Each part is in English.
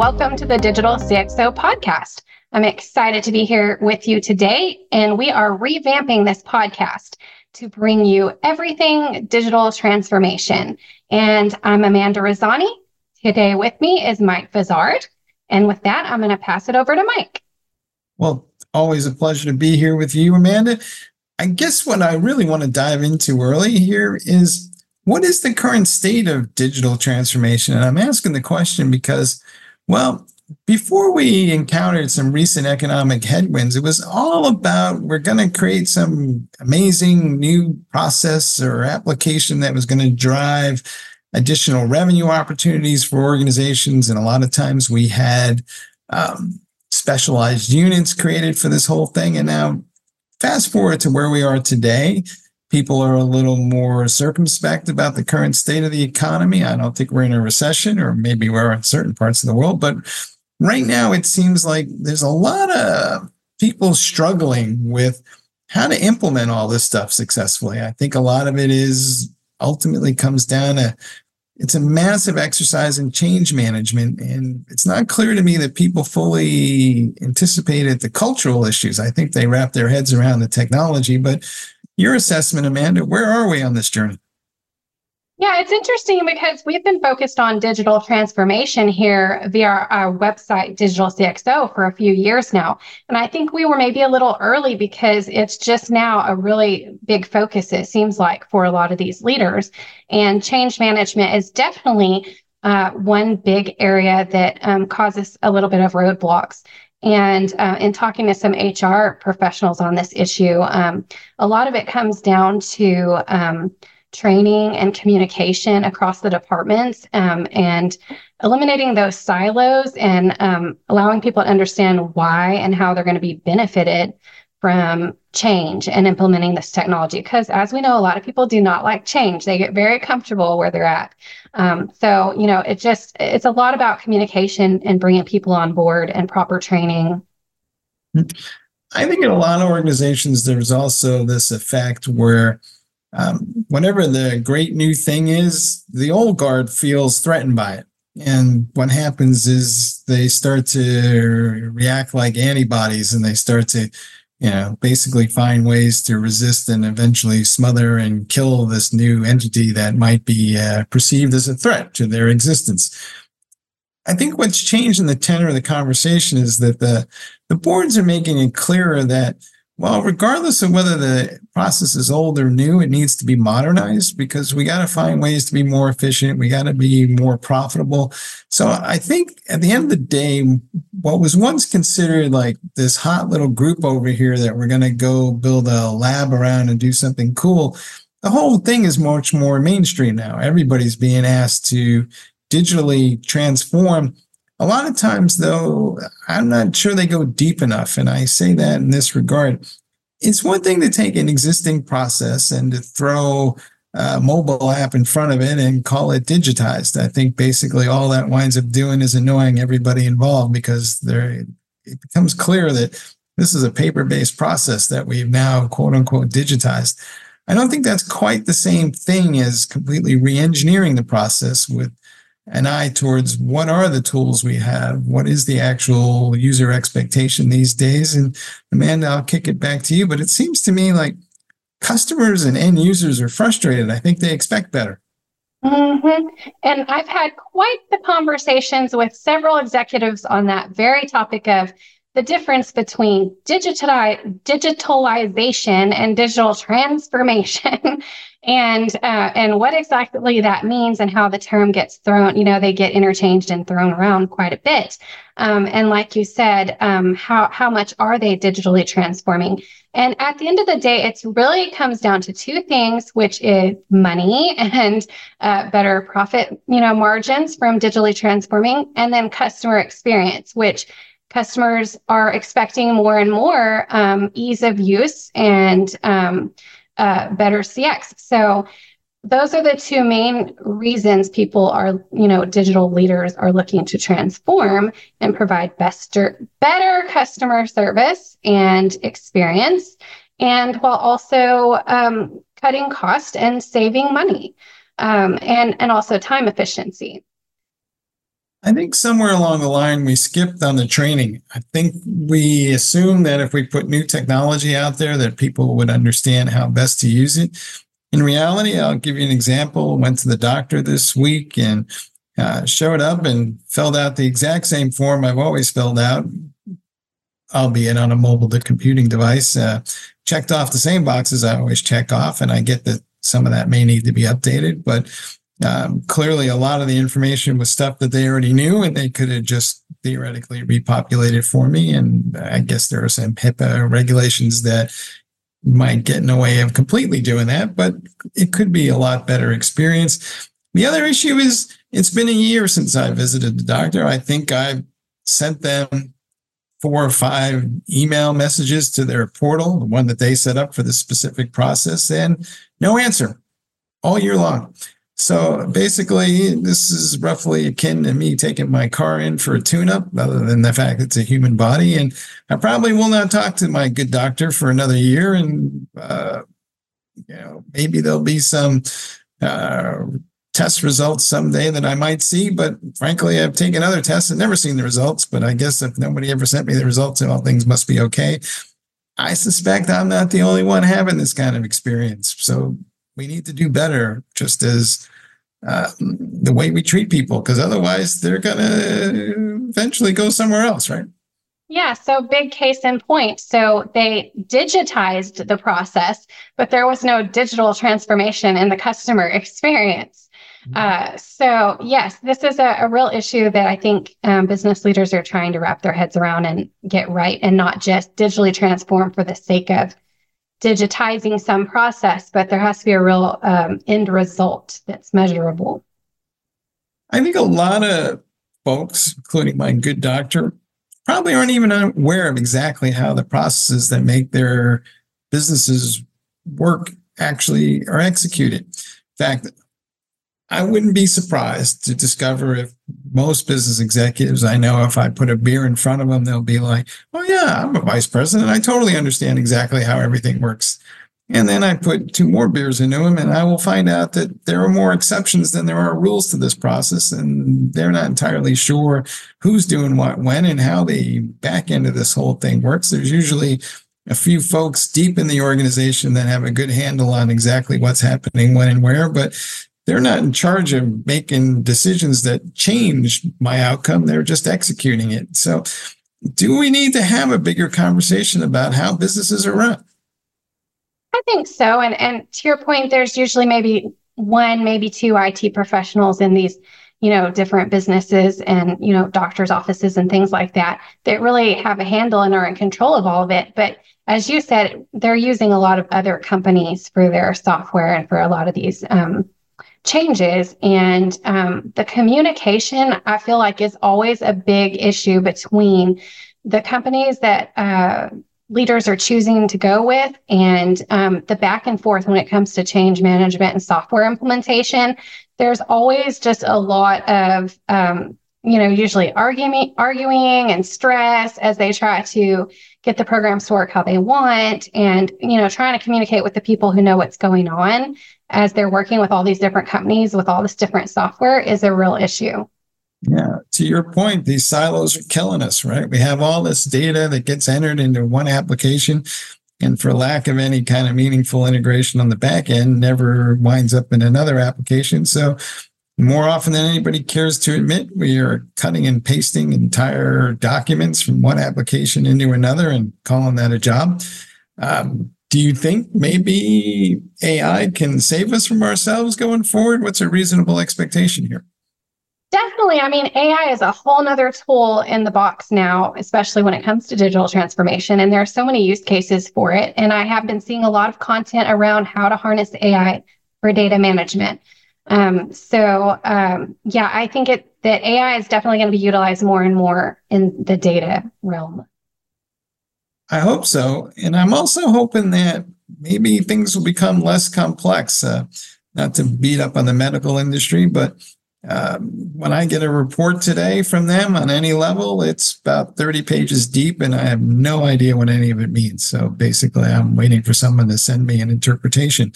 welcome to the Digital CXO podcast. I'm excited to be here with you today, and we are revamping this podcast to bring you everything digital transformation. And I'm Amanda Razani. Today with me is Mike Vizard. And with that, I'm going to pass it over to Mike. Well, always a pleasure to be here with you, Amanda. I guess what I really want to dive into early here is what is the current state of digital transformation? And I'm asking the question because, well, before we encountered some recent economic headwinds, it was all about we're going to create some amazing new process or application that was going to drive additional revenue opportunities for organizations. And a lot of times we had um, specialized units created for this whole thing. And now, fast forward to where we are today, people are a little more circumspect about the current state of the economy. I don't think we're in a recession, or maybe we're in certain parts of the world, but right now it seems like there's a lot of people struggling with how to implement all this stuff successfully. I think a lot of it is ultimately comes down to it's a massive exercise in change management and it's not clear to me that people fully anticipated the cultural issues i think they wrap their heads around the technology but your assessment, Amanda, where are we on this journey? Yeah, it's interesting because we've been focused on digital transformation here via our website, Digital CXO, for a few years now. And I think we were maybe a little early because it's just now a really big focus, it seems like, for a lot of these leaders. And change management is definitely uh, one big area that um, causes a little bit of roadblocks. And uh, in talking to some HR professionals on this issue, um, a lot of it comes down to um, training and communication across the departments um, and eliminating those silos and um, allowing people to understand why and how they're going to be benefited from change and implementing this technology. Because as we know, a lot of people do not like change. They get very comfortable where they're at. Um, so, you know, it just, it's a lot about communication and bringing people on board and proper training. I think in a lot of organizations, there's also this effect where um, whatever the great new thing is, the old guard feels threatened by it. And what happens is they start to react like antibodies and they start to you know, basically find ways to resist and eventually smother and kill this new entity that might be uh, perceived as a threat to their existence. I think what's changed in the tenor of the conversation is that the the boards are making it clearer that well, regardless of whether the process is old or new, it needs to be modernized because we got to find ways to be more efficient. We got to be more profitable. So I think at the end of the day, what was once considered like this hot little group over here that we're going to go build a lab around and do something cool, the whole thing is much more mainstream now. Everybody's being asked to digitally transform a lot of times, though, I'm not sure they go deep enough. And I say that in this regard. It's one thing to take an existing process and to throw a mobile app in front of it and call it digitized. I think basically all that winds up doing is annoying everybody involved because there it becomes clear that this is a paper-based process that we've now quote unquote digitized. I don't think that's quite the same thing as completely re-engineering the process with an eye towards what are the tools we have? What is the actual user expectation these days? And Amanda, I'll kick it back to you, but it seems to me like customers and end users are frustrated. I think they expect better. Mm-hmm. And I've had quite the conversations with several executives on that very topic of the difference between digitali- digitalization and digital transformation and uh, and what exactly that means and how the term gets thrown you know they get interchanged and thrown around quite a bit. Um, and like you said um, how how much are they digitally transforming? And at the end of the day it really comes down to two things which is money and uh, better profit you know margins from digitally transforming and then customer experience which customers are expecting more and more um, ease of use and um, uh, better CX. So those are the two main reasons people are, you know, digital leaders are looking to transform and provide best, better customer service and experience, and while also um, cutting cost and saving money, um, and and also time efficiency. I think somewhere along the line we skipped on the training. I think we assumed that if we put new technology out there that people would understand how best to use it. In reality, I'll give you an example. Went to the doctor this week and uh, showed up and filled out the exact same form I've always filled out, albeit on a mobile computing device. Uh, checked off the same boxes I always check off, and I get that some of that may need to be updated, but um, clearly a lot of the information was stuff that they already knew and they could have just theoretically repopulated for me. And I guess there are some HIPAA regulations that might get in the way of completely doing that, but it could be a lot better experience. The other issue is it's been a year since I visited the doctor. I think I sent them four or five email messages to their portal, the one that they set up for this specific process, and no answer all year long. So basically, this is roughly akin to me taking my car in for a tune up, other than the fact it's a human body. And I probably will not talk to my good doctor for another year. And, uh, you know, maybe there'll be some uh, test results someday that I might see. But frankly, I've taken other tests and never seen the results. But I guess if nobody ever sent me the results, all things must be okay. I suspect I'm not the only one having this kind of experience. So we need to do better just as uh, the way we treat people because otherwise they're going to eventually go somewhere else right yeah so big case in point so they digitized the process but there was no digital transformation in the customer experience mm-hmm. uh, so yes this is a, a, real issue that i think um, business leaders are trying to wrap their heads around and get right and not just digitally transform for the sake of digitizing some process, but there has to be a real um, end result that's measurable. I think a lot of folks, including my good doctor, probably aren't even aware of exactly how the processes that make their businesses work actually are executed. In fact, I wouldn't be surprised to discover if most business executives I know, if I put a beer in front of them, they'll be like, oh, yeah, I'm a vice president. I totally understand exactly how everything works. And then I put two more beers into them, and I will find out that there are more exceptions than there are rules to this process. And they're not entirely sure who's doing what when and how the back end of this whole thing works. There's usually a few folks deep in the organization that have a good handle on exactly what's happening when and where, but they're not in charge of making decisions that change my outcome. They're just executing it. So, do we need to have a bigger conversation about how businesses are run? I think so. And and to your point, there's usually maybe one, maybe two IT professionals in these, you know, different businesses and you know, doctors' offices and things like that that really have a handle and are in control of all of it. But as you said, they're using a lot of other companies for their software and for a lot of these um, changes. And um, the communication i feel like is always a big issue between the companies that uh, leaders are choosing to go with and um, the back and forth when it comes to change management and software implementation. There's always just a lot of um, you know usually arguing arguing and stress as they try to get the programs to work how they want and you know trying to communicate with the people who know what's going on as they're working with all these different companies with all this different software is a real issue. Yeah, to your point, these silos are killing us, right? We have all this data that gets entered into one application, and for lack of any kind of meaningful integration on the back end, never winds up in another application. So, more often than anybody cares to admit, we are cutting and pasting entire documents from one application into another and calling that a job. Um, do you think maybe AI can save us from ourselves going forward? What's a reasonable expectation here? Definitely. I mean, AI is a whole nother tool in the box now, especially when it comes to digital transformation. And there are so many use cases for it. And I have been seeing a lot of content around how to harness AI for data management. Um, so um, yeah, I think it that AI is definitely going to be utilized more and more in the data realm. I hope so. And I'm also hoping that maybe things will become less complex. Uh, not to beat up on the medical industry, but um, when I get a report today from them on any level, it's about 30 pages deep, and I have no idea what any of it means. So basically, I'm waiting for someone to send me an interpretation.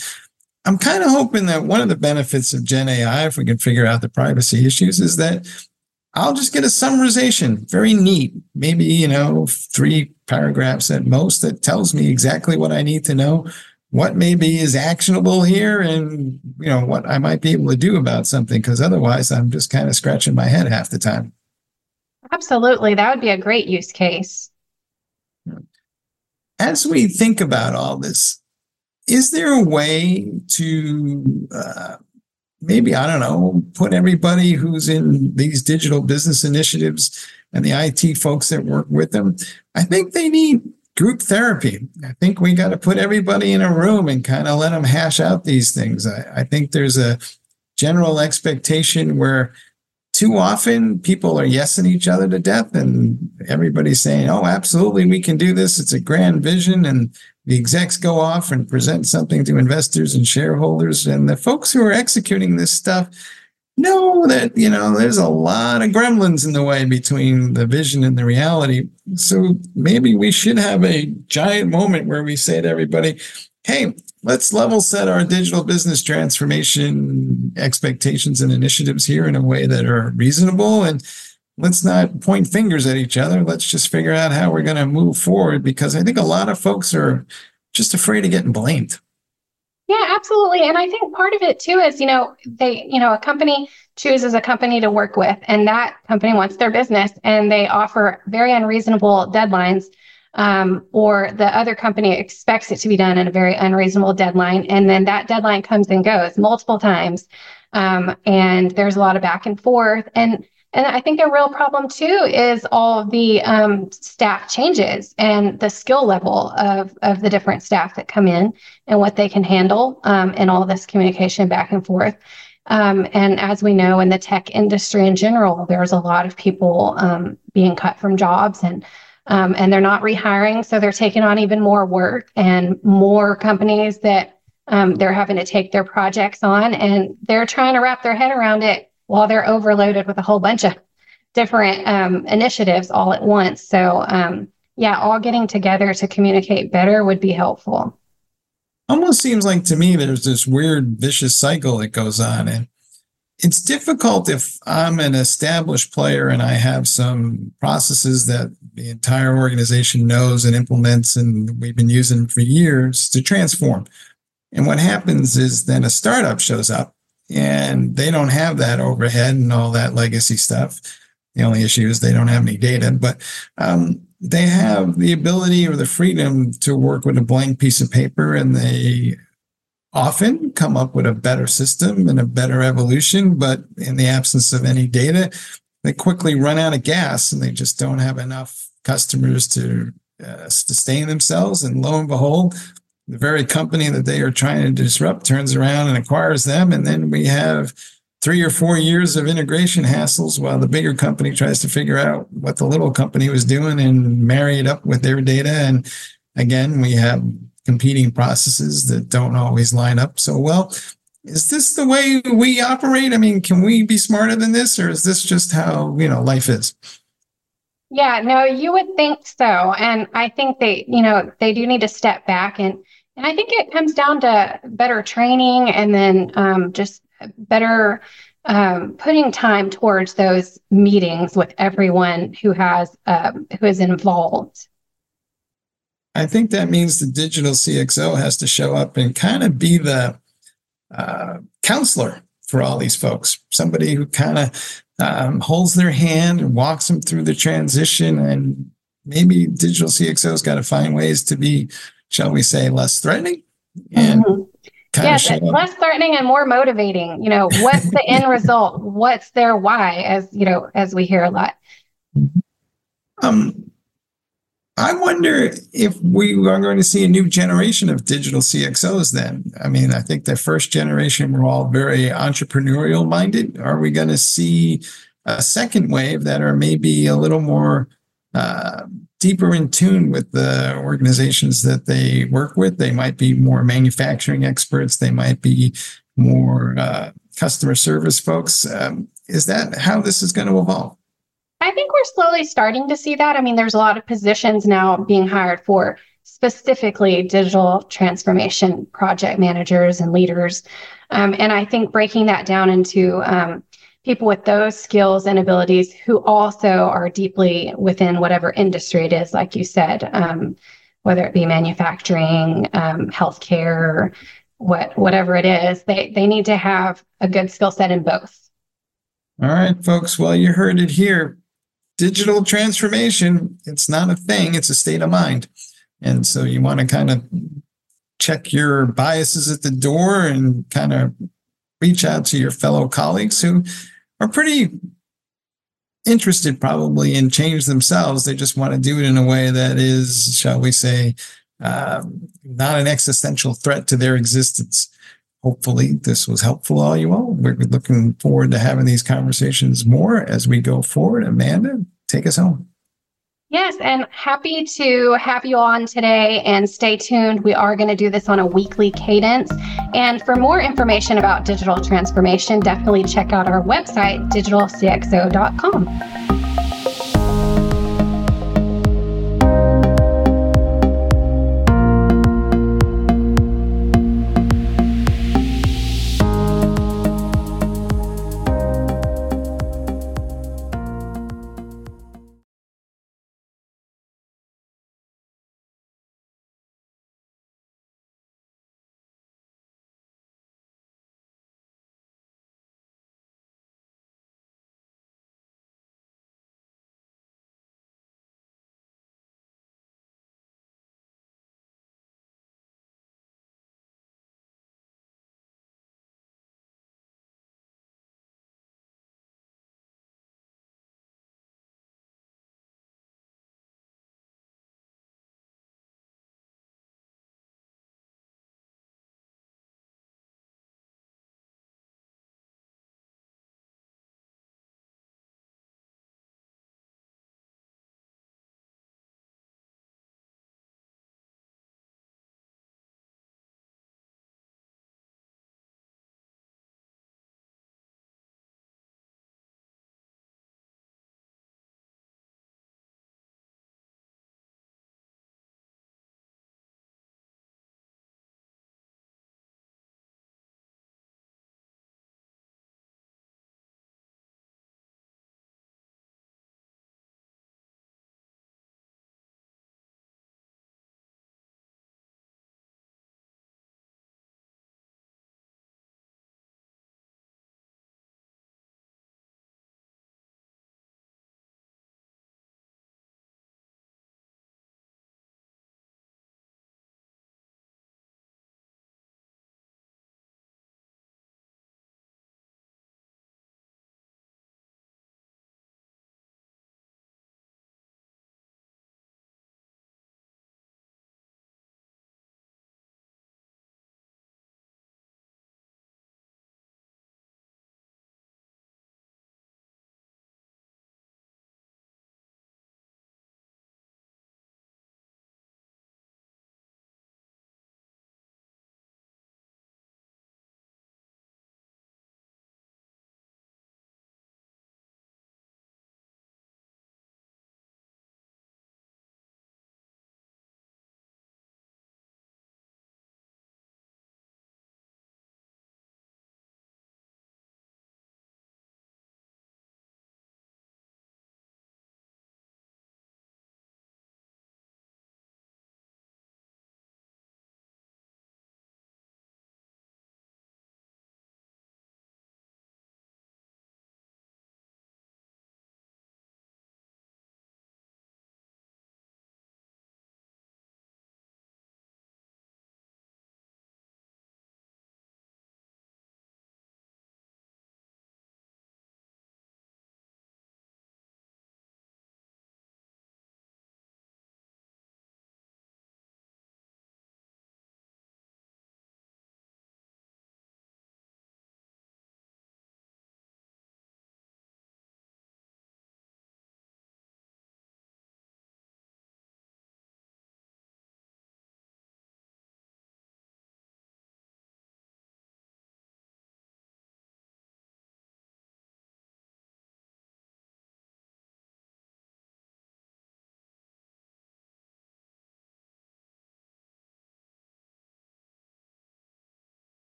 I'm kind of hoping that one of the benefits of Gen AI, if we can figure out the privacy issues, is that I'll just get a summarization, very neat, maybe, you know, three paragraphs at most that tells me exactly what I need to know, what maybe is actionable here and, you know, what I might be able to do about something. Cause otherwise I'm just kind of scratching my head half the time. Absolutely. That would be a great use case. As we think about all this, is there a way to uh, maybe, I don't know, put everybody who's in these digital business initiatives and the IT folks that work with them? I think they need group therapy. I think we got to put everybody in a room and kind of let them hash out these things. I, I think there's a general expectation where too often people are yesing each other to death and everybody's saying, oh, absolutely, we can do this. It's a grand vision. And the execs go off and present something to investors and shareholders. And the folks who are executing this stuff know that, you know, there's a lot of gremlins in the way between the vision and the reality. So maybe we should have a giant moment where we say to everybody, hey, let's level set our digital business transformation expectations and initiatives here in a way that are reasonable and let's not point fingers at each other let's just figure out how we're going to move forward because i think a lot of folks are just afraid of getting blamed yeah absolutely and i think part of it too is you know they you know a company chooses a company to work with and that company wants their business and they offer very unreasonable deadlines um, or the other company expects it to be done in a very unreasonable deadline. And then that deadline comes and goes multiple times. Um, and there's a lot of back and forth. And and I think a real problem too is all the um, staff changes and the skill level of, of the different staff that come in and what they can handle um, and all this communication back and forth. Um, and as we know in the tech industry in general, there's a lot of people um, being cut from jobs and um, and they're not rehiring. So they're taking on even more work and more companies that um, they're having to take their projects on and they're trying to wrap their head around it while they're overloaded with a whole bunch of different um, initiatives all at once. So, um, yeah, all getting together to communicate better would be helpful. Almost seems like to me there's this weird vicious cycle that goes on. And it's difficult if I'm an established player and I have some processes that the entire organization knows and implements and we've been using for years to transform. And what happens is then a startup shows up and they don't have that overhead and all that legacy stuff. The only issue is they don't have any data, but um, they have the ability or the freedom to work with a blank piece of paper and they often come up with a better system and a better evolution. But in the absence of any data, they quickly run out of gas and they just don't have enough customers to uh, sustain themselves. And lo and behold, the very company that they are trying to disrupt turns around and acquires them. And then we have three or four years of integration hassles while the bigger company tries to figure out what the little company was doing and marry it up with their data. And again, we have competing processes that don't always line up so well. Is this the way we operate? I mean, can we be smarter than this, or is this just how you know life is? Yeah, no, you would think so. And I think they, you know, they do need to step back and and I think it comes down to better training and then um, just better um, putting time towards those meetings with everyone who has um, who is involved. I think that means the digital CXO has to show up and kind of be the uh, counselor for all these folks, somebody who kind of um, holds their hand and walks them through the transition. And maybe digital CXO's got to find ways to be, shall we say, less threatening and mm-hmm. yes, less threatening and more motivating. You know, what's the end result? What's their why? As you know, as we hear a lot. Um, I wonder if we are going to see a new generation of digital CXOs then. I mean, I think the first generation were all very entrepreneurial minded. Are we going to see a second wave that are maybe a little more uh, deeper in tune with the organizations that they work with? They might be more manufacturing experts, they might be more uh, customer service folks. Um, is that how this is going to evolve? I think we're slowly starting to see that. I mean, there's a lot of positions now being hired for specifically digital transformation project managers and leaders. Um, and I think breaking that down into um, people with those skills and abilities who also are deeply within whatever industry it is, like you said, um, whether it be manufacturing, um, healthcare, what whatever it is, they they need to have a good skill set in both. All right, folks. Well, you heard it here. Digital transformation, it's not a thing, it's a state of mind. And so you want to kind of check your biases at the door and kind of reach out to your fellow colleagues who are pretty interested probably in change themselves. They just want to do it in a way that is, shall we say, um, not an existential threat to their existence. Hopefully, this was helpful all you all. We're looking forward to having these conversations more as we go forward. Amanda, take us home. Yes, and happy to have you on today and stay tuned. We are going to do this on a weekly cadence. And for more information about digital transformation, definitely check out our website, digitalcxo.com.